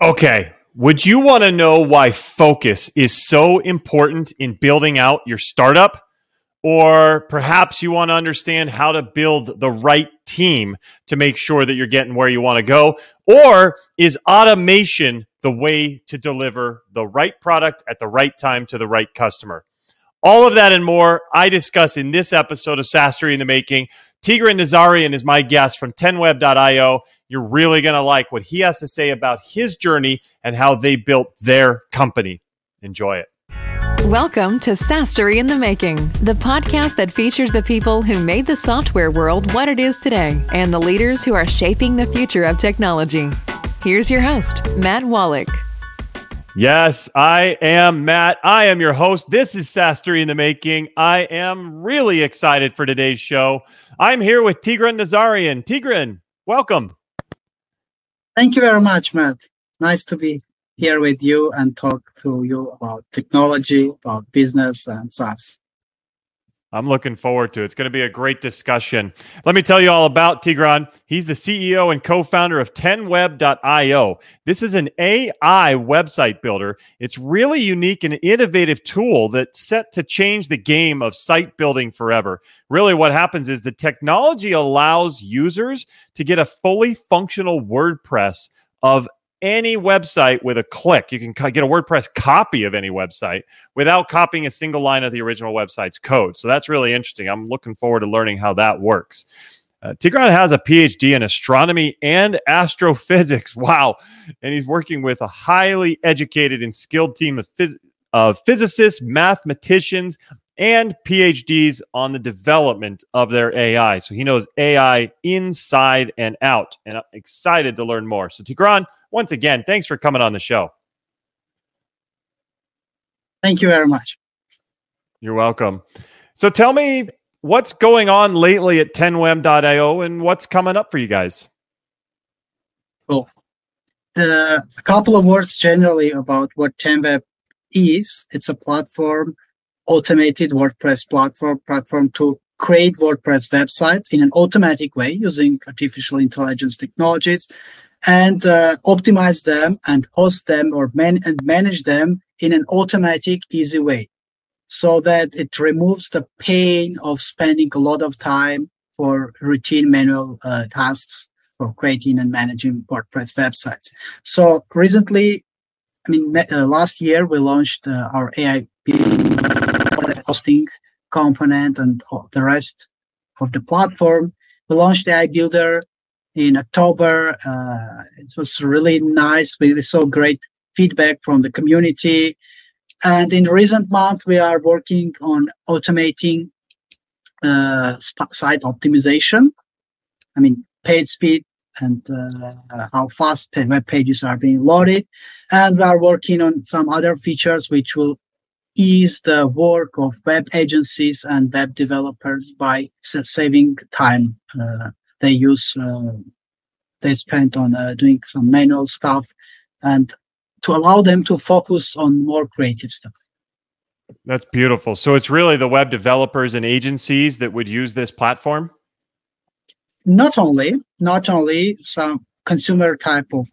Okay. Would you want to know why focus is so important in building out your startup? Or perhaps you want to understand how to build the right team to make sure that you're getting where you want to go? Or is automation the way to deliver the right product at the right time to the right customer? All of that and more I discuss in this episode of SaaStory in the Making. Tigran Nazarian is my guest from 10web.io. You're really going to like what he has to say about his journey and how they built their company. Enjoy it. Welcome to SaaStory in the Making, the podcast that features the people who made the software world what it is today and the leaders who are shaping the future of technology. Here's your host, Matt Wolach. Yes, I am Matt. I am your host. This is SaaStory in the Making. I am really excited for today's show. I'm here with Tigran Nazarian. Tigran, welcome. Thank you very much, Matt. Nice to be here with you and talk to you about technology, about business and SaaS. I'm looking forward to it. It's going to be a great discussion. Let me tell you all about Tigran. He's the CEO and co founder of 10web.io. This is an AI website builder. It's really unique and innovative tool that's set to change the game of site building forever. Really, what happens is the technology allows users to get a fully functional WordPress of any website with a click. You can get a WordPress copy of any website without copying a single line of the original website's code. So that's really interesting. I'm looking forward to learning how that works. Uh, Tigran has a PhD in astronomy and astrophysics. Wow. And he's working with a highly educated and skilled team of, phys- of physicists, mathematicians, and PhDs on the development of their AI. So he knows AI inside and out. And I'm excited to learn more. So, Tigran, once again, thanks for coming on the show. Thank you very much. You're welcome. So tell me what's going on lately at 10web.io and what's coming up for you guys? Well, the, a couple of words generally about what 10web is. It's a platform, automated WordPress platform, platform to create WordPress websites in an automatic way using artificial intelligence technologies and uh, optimize them and host them or man- and manage them in an automatic, easy way so that it removes the pain of spending a lot of time for routine manual uh, tasks for creating and managing WordPress websites. So recently, I mean, uh, last year we launched uh, our AI hosting component and the rest of the platform. We launched AI Builder in October. Uh, it was really nice. We saw great feedback from the community. And in recent months, we are working on automating uh, site optimization. I mean, page speed and uh, how fast web pages are being loaded. And we are working on some other features which will ease the work of web agencies and web developers by saving time uh, they use uh, they spend on uh, doing some manual stuff and to allow them to focus on more creative stuff. That's beautiful. So it's really the web developers and agencies that would use this platform? Not only not only some consumer type of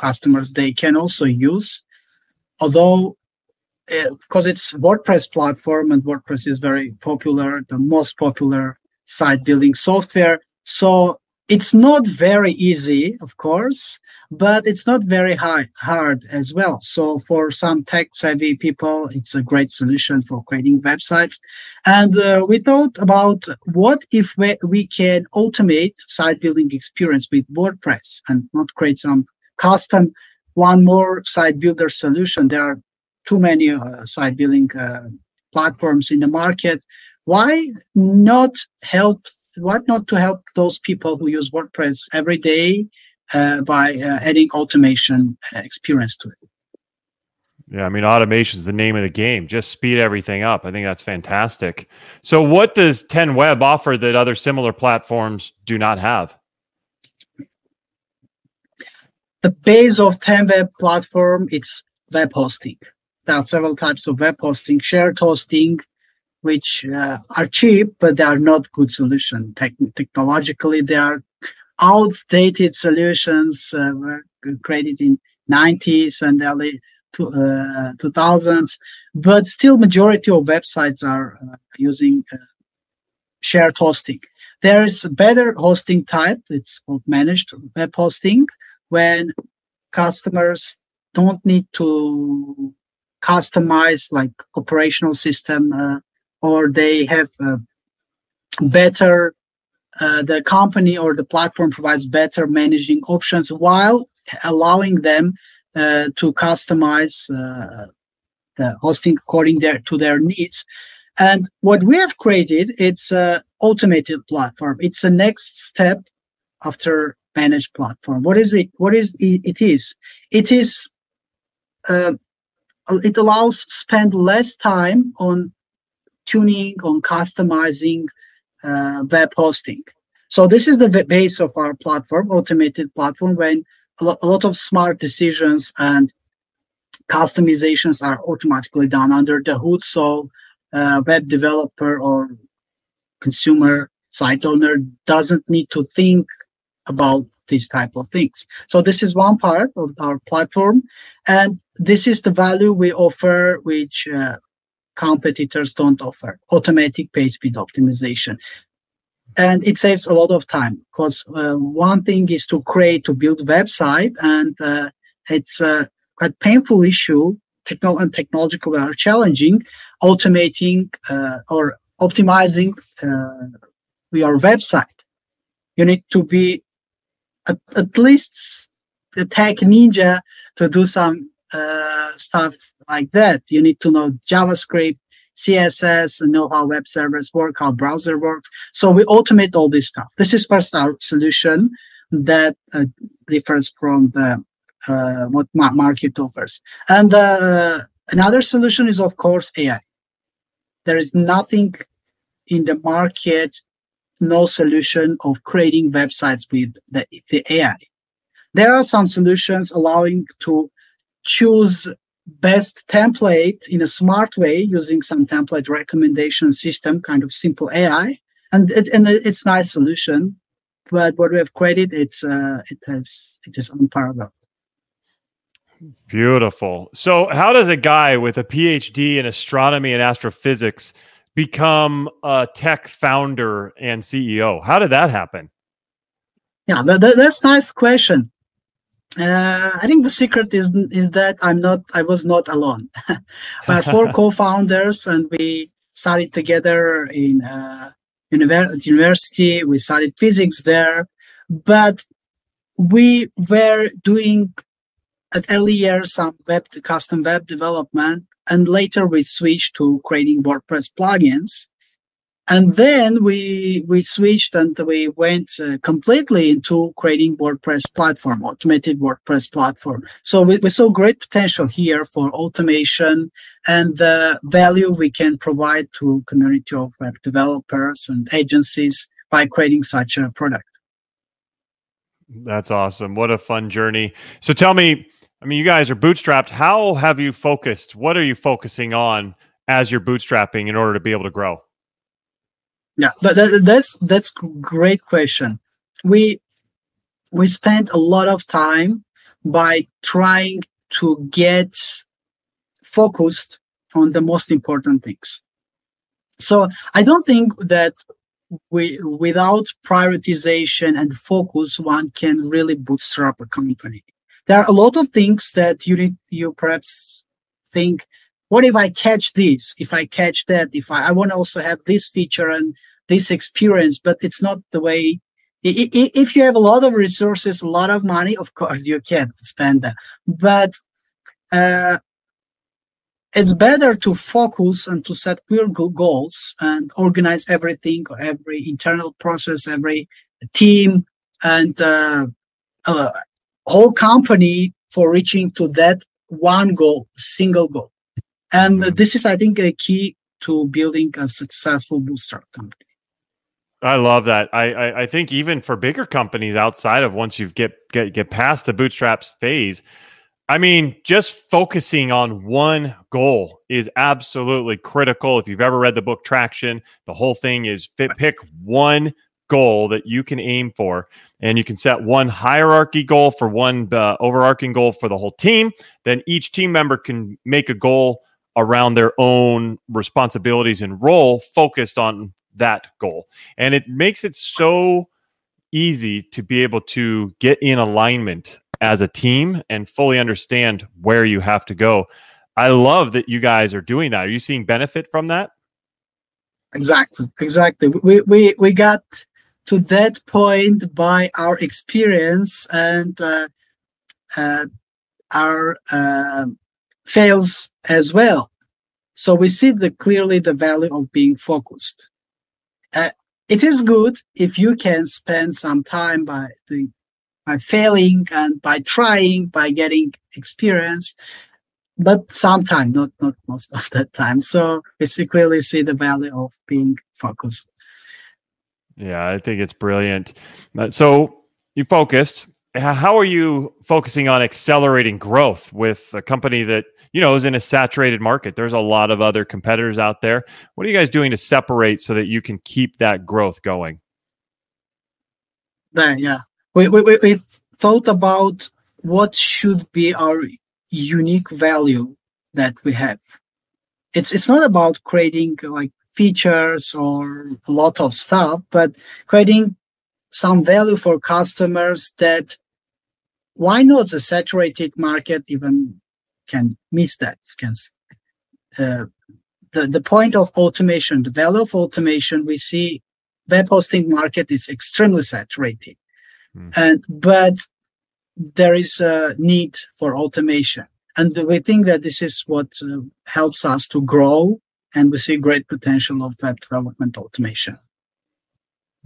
customers they can also use although uh, because it's wordpress platform and wordpress is very popular the most popular site building software so it's not very easy, of course, but it's not very hard, hard as well. So for some tech savvy people, it's a great solution for creating websites. And uh, we thought about what if we, we can automate site building experience with WordPress and not create some custom one more site builder solution. There are too many uh, site building uh, platforms in the market. Why not help what not to help those people who use WordPress every day uh, by uh, adding automation uh, experience to it. Yeah, I mean, automation is the name of the game. Just speed everything up. I think that's fantastic. So, what does 10 Web offer that other similar platforms do not have? The base of 10 Web platform it's web hosting. There are several types of web hosting, shared hosting, which uh, are cheap, but they are not good solution. technologically, they are outdated solutions uh, were created in 90s and early to, uh, 2000s, but still majority of websites are uh, using uh, shared hosting. There is a better hosting type. It's called managed web hosting when customers don't need to customize like operational system uh, or they have uh, better uh, the company or the platform provides better managing options while allowing them uh, to customize the hosting according their, to their needs. And what we have created, it's a automated platform. It's the next step after managed platform. What is it? What is it? It is. It is. Uh, it allows spend less time on tuning, on customizing uh, web hosting. So this is the base of our platform, automated platform, when a, lot of smart decisions and customizations are automatically done under the hood. So uh, web developer or consumer site owner doesn't need to think about these type of things. So this is one part of our platform, and this is the value we offer, which uh, competitors don't offer: automatic page speed optimization. And it saves a lot of time because uh, one thing is to create to build website, and uh, it's a quite painful issue. Techno and technological are challenging. Automating uh, or optimizing uh, your website, you need to be at, at least the tech ninja to do some uh, stuff like that. You need to know JavaScript, CSS, and know how web servers work, how browser works. So we automate all this stuff. This is first our solution that uh, differs from the uh, what market offers. And uh, another solution is, of course, AI. There is nothing in the market no solution of creating websites with the, the AI. There are some solutions allowing to choose best template in a smart way using some template recommendation system, kind of simple AI, and it, and it's nice solution. But what we have created, it's uh, it has it is unparalleled. Beautiful. So, how does a guy with a PhD in astronomy and astrophysics become a tech founder and CEO? How did that happen? Yeah, that, that, that's nice question. Uh, I think the secret is is that I'm not I was not alone. we are four co-founders, and we studied together in uh, univer- university. We studied physics there, but we were doing at early years some web custom web development and later we switched to creating WordPress plugins. And then we we switched and we went uh, completely into creating WordPress platform, automated WordPress platform. So we, we saw great potential here for automation and the value we can provide to community of web developers and agencies by creating such a product. That's awesome. What a fun journey. So tell me, I mean, you guys are bootstrapped. How have you focused? What are you focusing on as you're bootstrapping in order to be able to grow? Yeah, that, that's that's great question. We we spent a lot of time by trying to get focused on the most important things. So I don't think that we without prioritization and focus one can really bootstrap a company there are a lot of things that you need, you perhaps think, what if I catch this? If I catch that, if I, I want to also have this feature and this experience, but it's not the way. If you have a lot of resources, a lot of money, of course you can spend that. But uh, it's better to focus and to set clear goals and organize everything, every internal process, every team, and uh, uh, whole company for reaching to that one goal, single goal. And this is, I think, a key to building a successful bootstrap company. I love that. I, I, I think even for bigger companies outside of once you get get get past the bootstraps phase, I mean, just focusing on one goal is absolutely critical. If you've ever read the book Traction, the whole thing is fit, pick one goal that you can aim for and you can set one hierarchy goal for one uh, overarching goal for the whole team then each team member can make a goal around their own responsibilities and role focused on that goal. And it makes it so easy to be able to get in alignment as a team and fully understand where you have to go. I love that you guys are doing that. Are you seeing benefit from that? Exactly exactly. We we, we got to that point by our experience and uh, uh, our uh, fails as well. So we see the clearly the value of being focused. Uh, it is good if you can spend some time by doing by failing and by trying by getting experience but sometimes not not most of the time so we clearly see the value of being focused yeah, I think it's brilliant. Uh, so you focused. How are you focusing on accelerating growth with a company that you know is in a saturated market? There's a lot of other competitors out there. What are you guys doing to separate so that you can keep that growth going? Yeah, yeah. We, we, we thought about what should be our unique value that we have. It's it's not about creating like features or a lot of stuff, but creating some value for customers that why not the saturated market even can miss that can uh, the, the point of automation the value of automation we see web hosting market is extremely saturated mm. and but there is a need for automation and we think that this is what uh, helps us to grow and we see great potential of web development automation.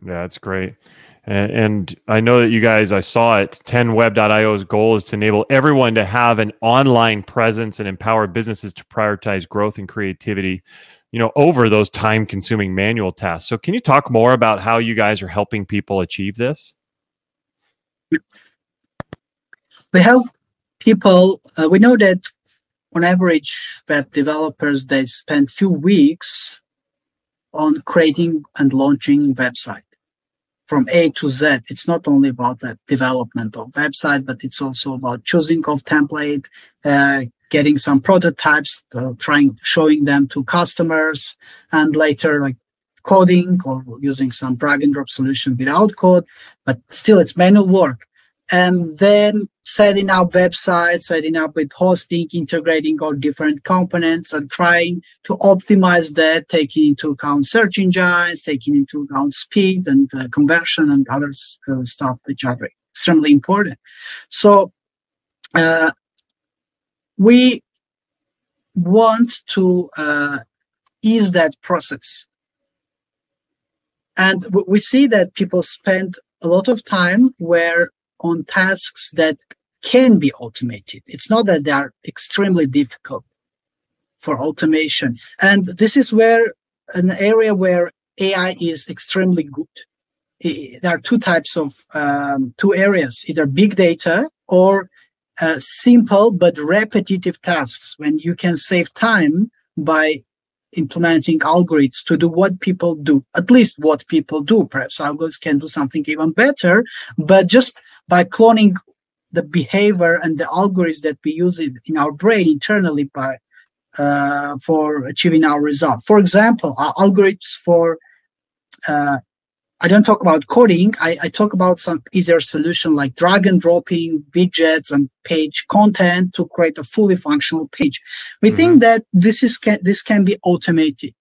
Yeah, that's great. And, and, I know that you guys, I saw it, 10web.io's goal is to enable everyone to have an online presence and empower businesses to prioritize growth and creativity, you know, over those time consuming manual tasks. So can you talk more about how you guys are helping people achieve this? We help people, uh, we know that on average, web developers they spend few weeks on creating and launching website from A to Z. It's not only about the development of website, but it's also about choosing of template, uh, getting some prototypes, uh, trying showing them to customers, and later like coding or using some drag and drop solution without code. But still, it's manual work and then setting up websites, setting up with hosting, integrating all different components and trying to optimize that, taking into account search engines, taking into account speed and uh, conversion and other uh, stuff which are extremely important. So uh, we want to uh, ease that process. And we see that people spend a lot of time where on tasks that can be automated. It's not that they are extremely difficult for automation. And this is where an area where AI is extremely good. There are two types of um, two areas, either big data or uh, simple but repetitive tasks when you can save time by implementing algorithms to do what people do, at least what people do. Perhaps algorithms can do something even better, but just by cloning the behavior and the algorithms that we use in our brain internally by uh, for achieving our result. For example, our algorithms for uh, I don't talk about coding. I, I, talk about some easier solution like drag and dropping widgets and page content to create a fully functional page. We mm-hmm. think that this is can, this can be automated,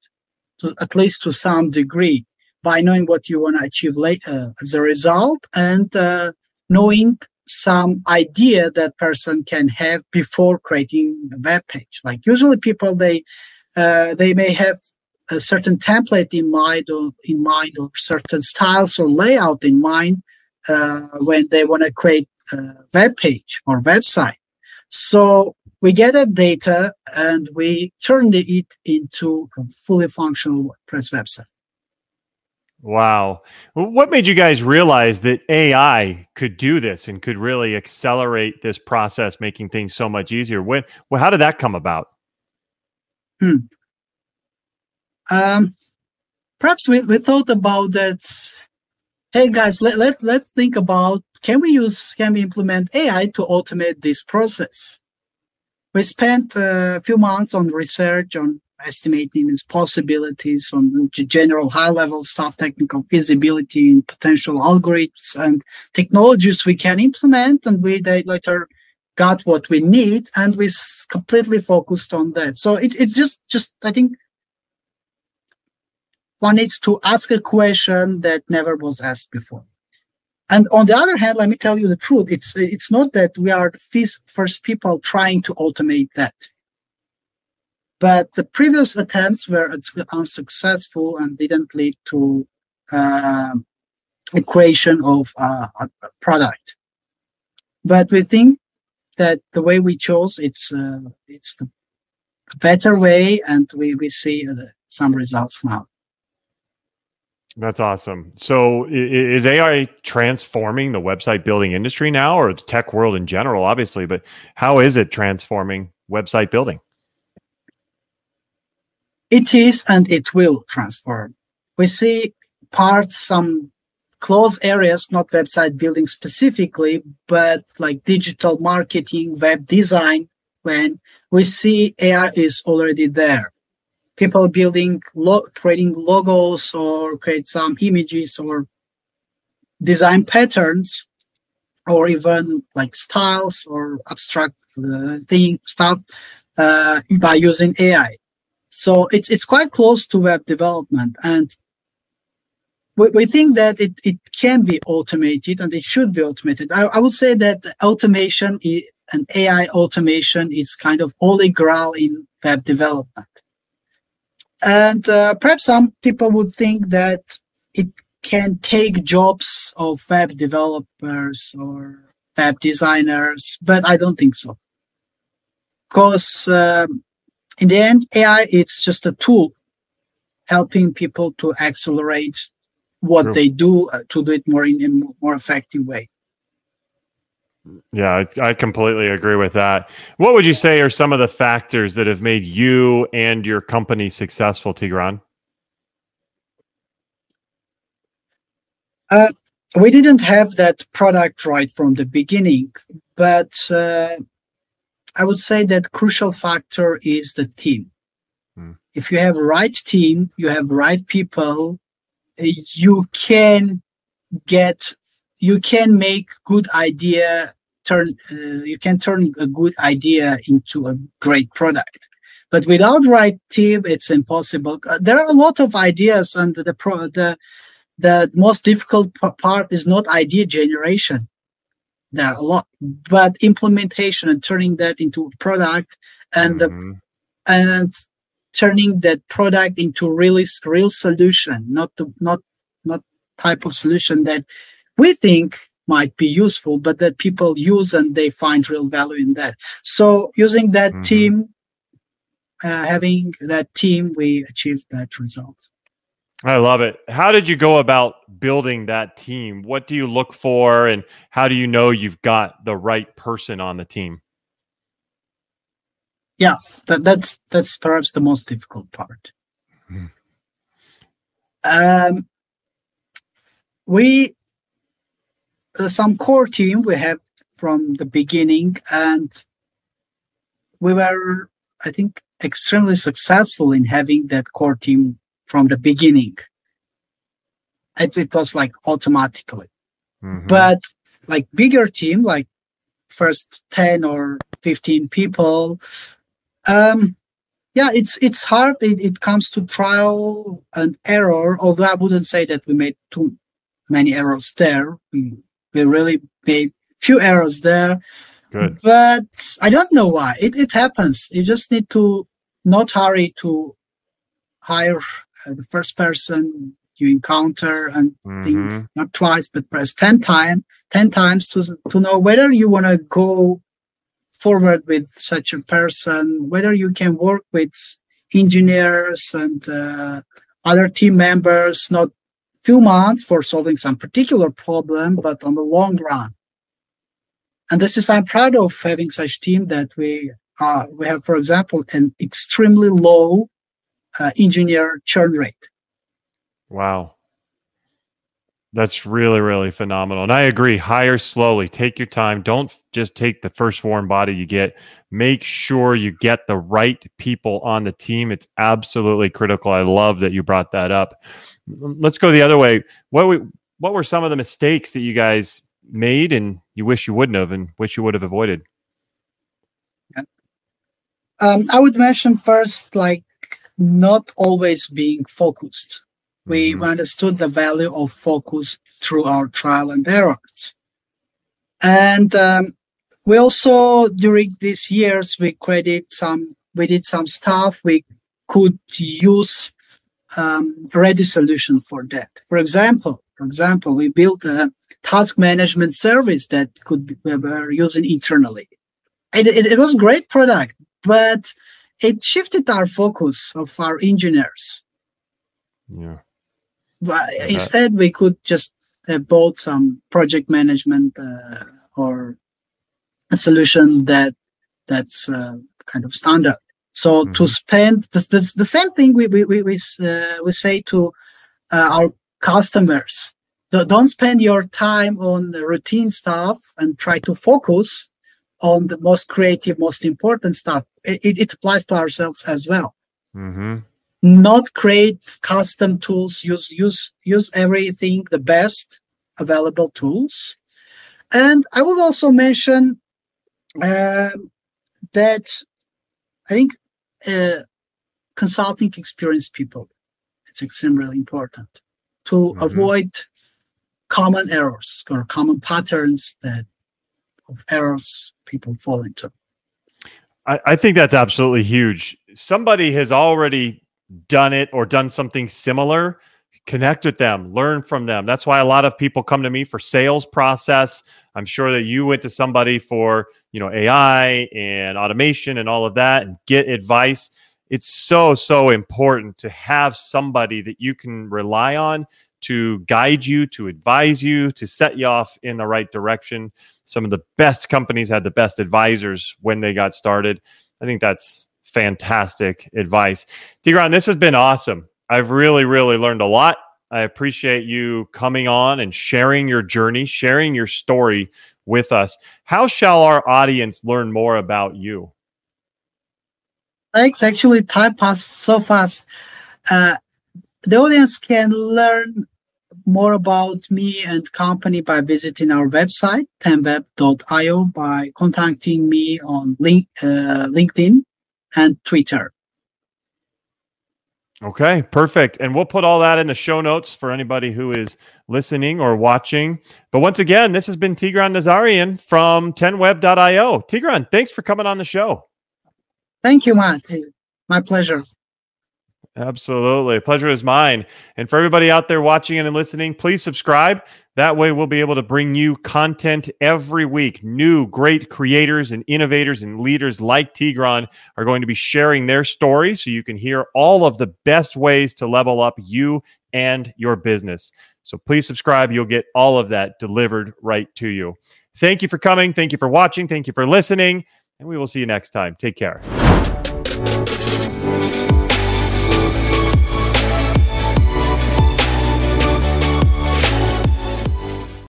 to, at least to some degree, by knowing what you want to achieve later uh, as a result and uh, knowing some idea that person can have before creating a web page. Like usually people they uh, they may have a certain template in mind or in mind or certain styles or layout in mind uh, when they want to create a web page or website. So we get that data and we turn it into a fully functional WordPress website. Wow. What made you guys realize that AI could do this and could really accelerate this process, making things so much easier? When, well, how did that come about? Hmm. Um, perhaps we, we thought about that hey guys, let, let, let's think about can we use, can we implement AI to automate this process? We spent a few months on research on estimating its possibilities on general high level stuff, technical feasibility and potential algorithms and technologies we can implement. And we later got what we need and we completely focused on that. So it, it's just, just, I think one needs to ask a question that never was asked before. And on the other hand, let me tell you the truth. It's it's not that we are the first people trying to automate that. But the previous attempts were unsuccessful and didn't lead to uh, a creation of a product. But we think that the way we chose it's uh, it's the better way, and we we see uh, some results now. That's awesome. So, is AI transforming the website building industry now, or the tech world in general? Obviously, but how is it transforming website building? It is, and it will transform. We see parts, some close areas, not website building specifically, but like digital marketing, web design, when we see AI is already there people building lo- creating logos or create some images or design patterns or even like styles or abstract uh, thing stuff uh, by using AI. So it's it's quite close to web development, and we, think that it, it can be automated and it should be automated. I, I would say that automation and AI automation is kind of holy grail in web development. And uh, perhaps some people would think that it can take jobs of web developers or web designers, but I don't think so. Because um, in the end, AI it's just a tool helping people to accelerate what True. they do uh, to do it more in a more effective way. Yeah, I, I, completely agree with that. What would you say are some of the factors that have made you and your company successful, Tigran? Uh, we didn't have that product right from the beginning, but uh, I would say that crucial factor is the team. Hmm. If you have right team, you have right people, you can get you can make good idea turn uh, you can turn a good idea into a great product but without right team it's impossible uh, there are a lot of ideas and the pro the the most difficult part is not idea generation there are a lot but implementation and turning that into a product and mm-hmm. the, and turning that product into really real solution not the, not not type of solution that we think might be useful, but that people use and they find real value in that. So using that mm-hmm. team, uh, having that team, we achieved that result. I love it. How did you go about building that team? What do you look for, and how do you know you've got the right person on the team? Yeah, that, that's that's perhaps the most difficult part. Mm-hmm. Um, we uh, some core team we have from the beginning, and we were, I think, extremely successful in having that core team from the beginning. It, it was like automatically, mm-hmm. but like bigger team, like first 10 or 15 people, um, yeah, it's it's hard. It, it comes to trial and error. Although I wouldn't say that we made too many errors there. We we really made few errors there. Good. But I don't know why. It, it happens. You just need to not hurry to hire uh, the first person you encounter and mm-hmm. think not twice but press 10 times 10 times to to know whether you want to go forward with such a person whether you can work with engineers and uh, other team members not few months for solving some particular problem, but on the long run. And this is I'm proud of having such team that we uh, we have, for example, an extremely low uh, engineer churn rate. Wow. That's really, really phenomenal. And I agree. Hire slowly. Take your time. Don't just take the first foreign body you get. Make sure you get the right people on the team. It's absolutely critical. I love that you brought that up. Let's go the other way. What we, what were some of the mistakes that you guys made and you wish you wouldn't have and wish you would have avoided? Um, I would mention first, like not always being focused we mm-hmm. understood the value of focus through our trial and errors. And um, we also, during these years, we created some, we did some stuff. We could use um, ready solution for that. For example, for example, we built a task management service that could be we were using internally. It, it, it was a great product, but it shifted our focus of our engineers. Yeah. But okay. instead, we could just have bought some project management uh, or a solution that that's uh, kind of standard. So mm-hmm. to spend this, this, the same thing we we we we, uh, we say to uh, our customers: don't spend your time on the routine stuff and try to focus on the most creative, most important stuff. It, it applies to ourselves as well. Mm-hmm not create custom tools use use use everything the best available tools and i would also mention uh, that i think uh, consulting experienced people it's extremely important to mm-hmm. avoid common errors or common patterns that of errors people fall into I, think that's absolutely huge somebody has already done it or done something similar, connect with them, learn from them. That's why a lot of people come to me for sales process. I'm sure that you went to somebody for, you know, AI and automation and all of that and get advice. It's so so important to have somebody that you can rely on to guide you, to advise you, to set you off in the right direction. Some of the best companies had the best advisors when they got started. I think that's fantastic advice. Tigran, this has been awesome. I've really, really learned a lot. I appreciate you coming on and sharing your journey, sharing your story with us. How shall our audience learn more about you? Thanks. Actually, time passed so fast. Uh, the audience can learn more about me and company by visiting our website, tenweb.io, by contacting me on link, uh, LinkedIn and Twitter. Okay, perfect. And we'll put all that in the show notes for anybody who is listening or watching. But once again, this has been Tigran Nazarian from 10web.io. Tigran, thanks for coming on the show. Thank you, Matt. My pleasure. Absolutely. Pleasure is mine. And for everybody out there watching and listening, please subscribe. That way, we'll be able to bring you content every week. New great creators and innovators and leaders like Tigran are going to be sharing their story so you can hear all of the best ways to level up you and your business. So please subscribe. You'll get all of that delivered right to you. Thank you for coming. Thank you for watching. Thank you for listening. And we will see you next time. Take care.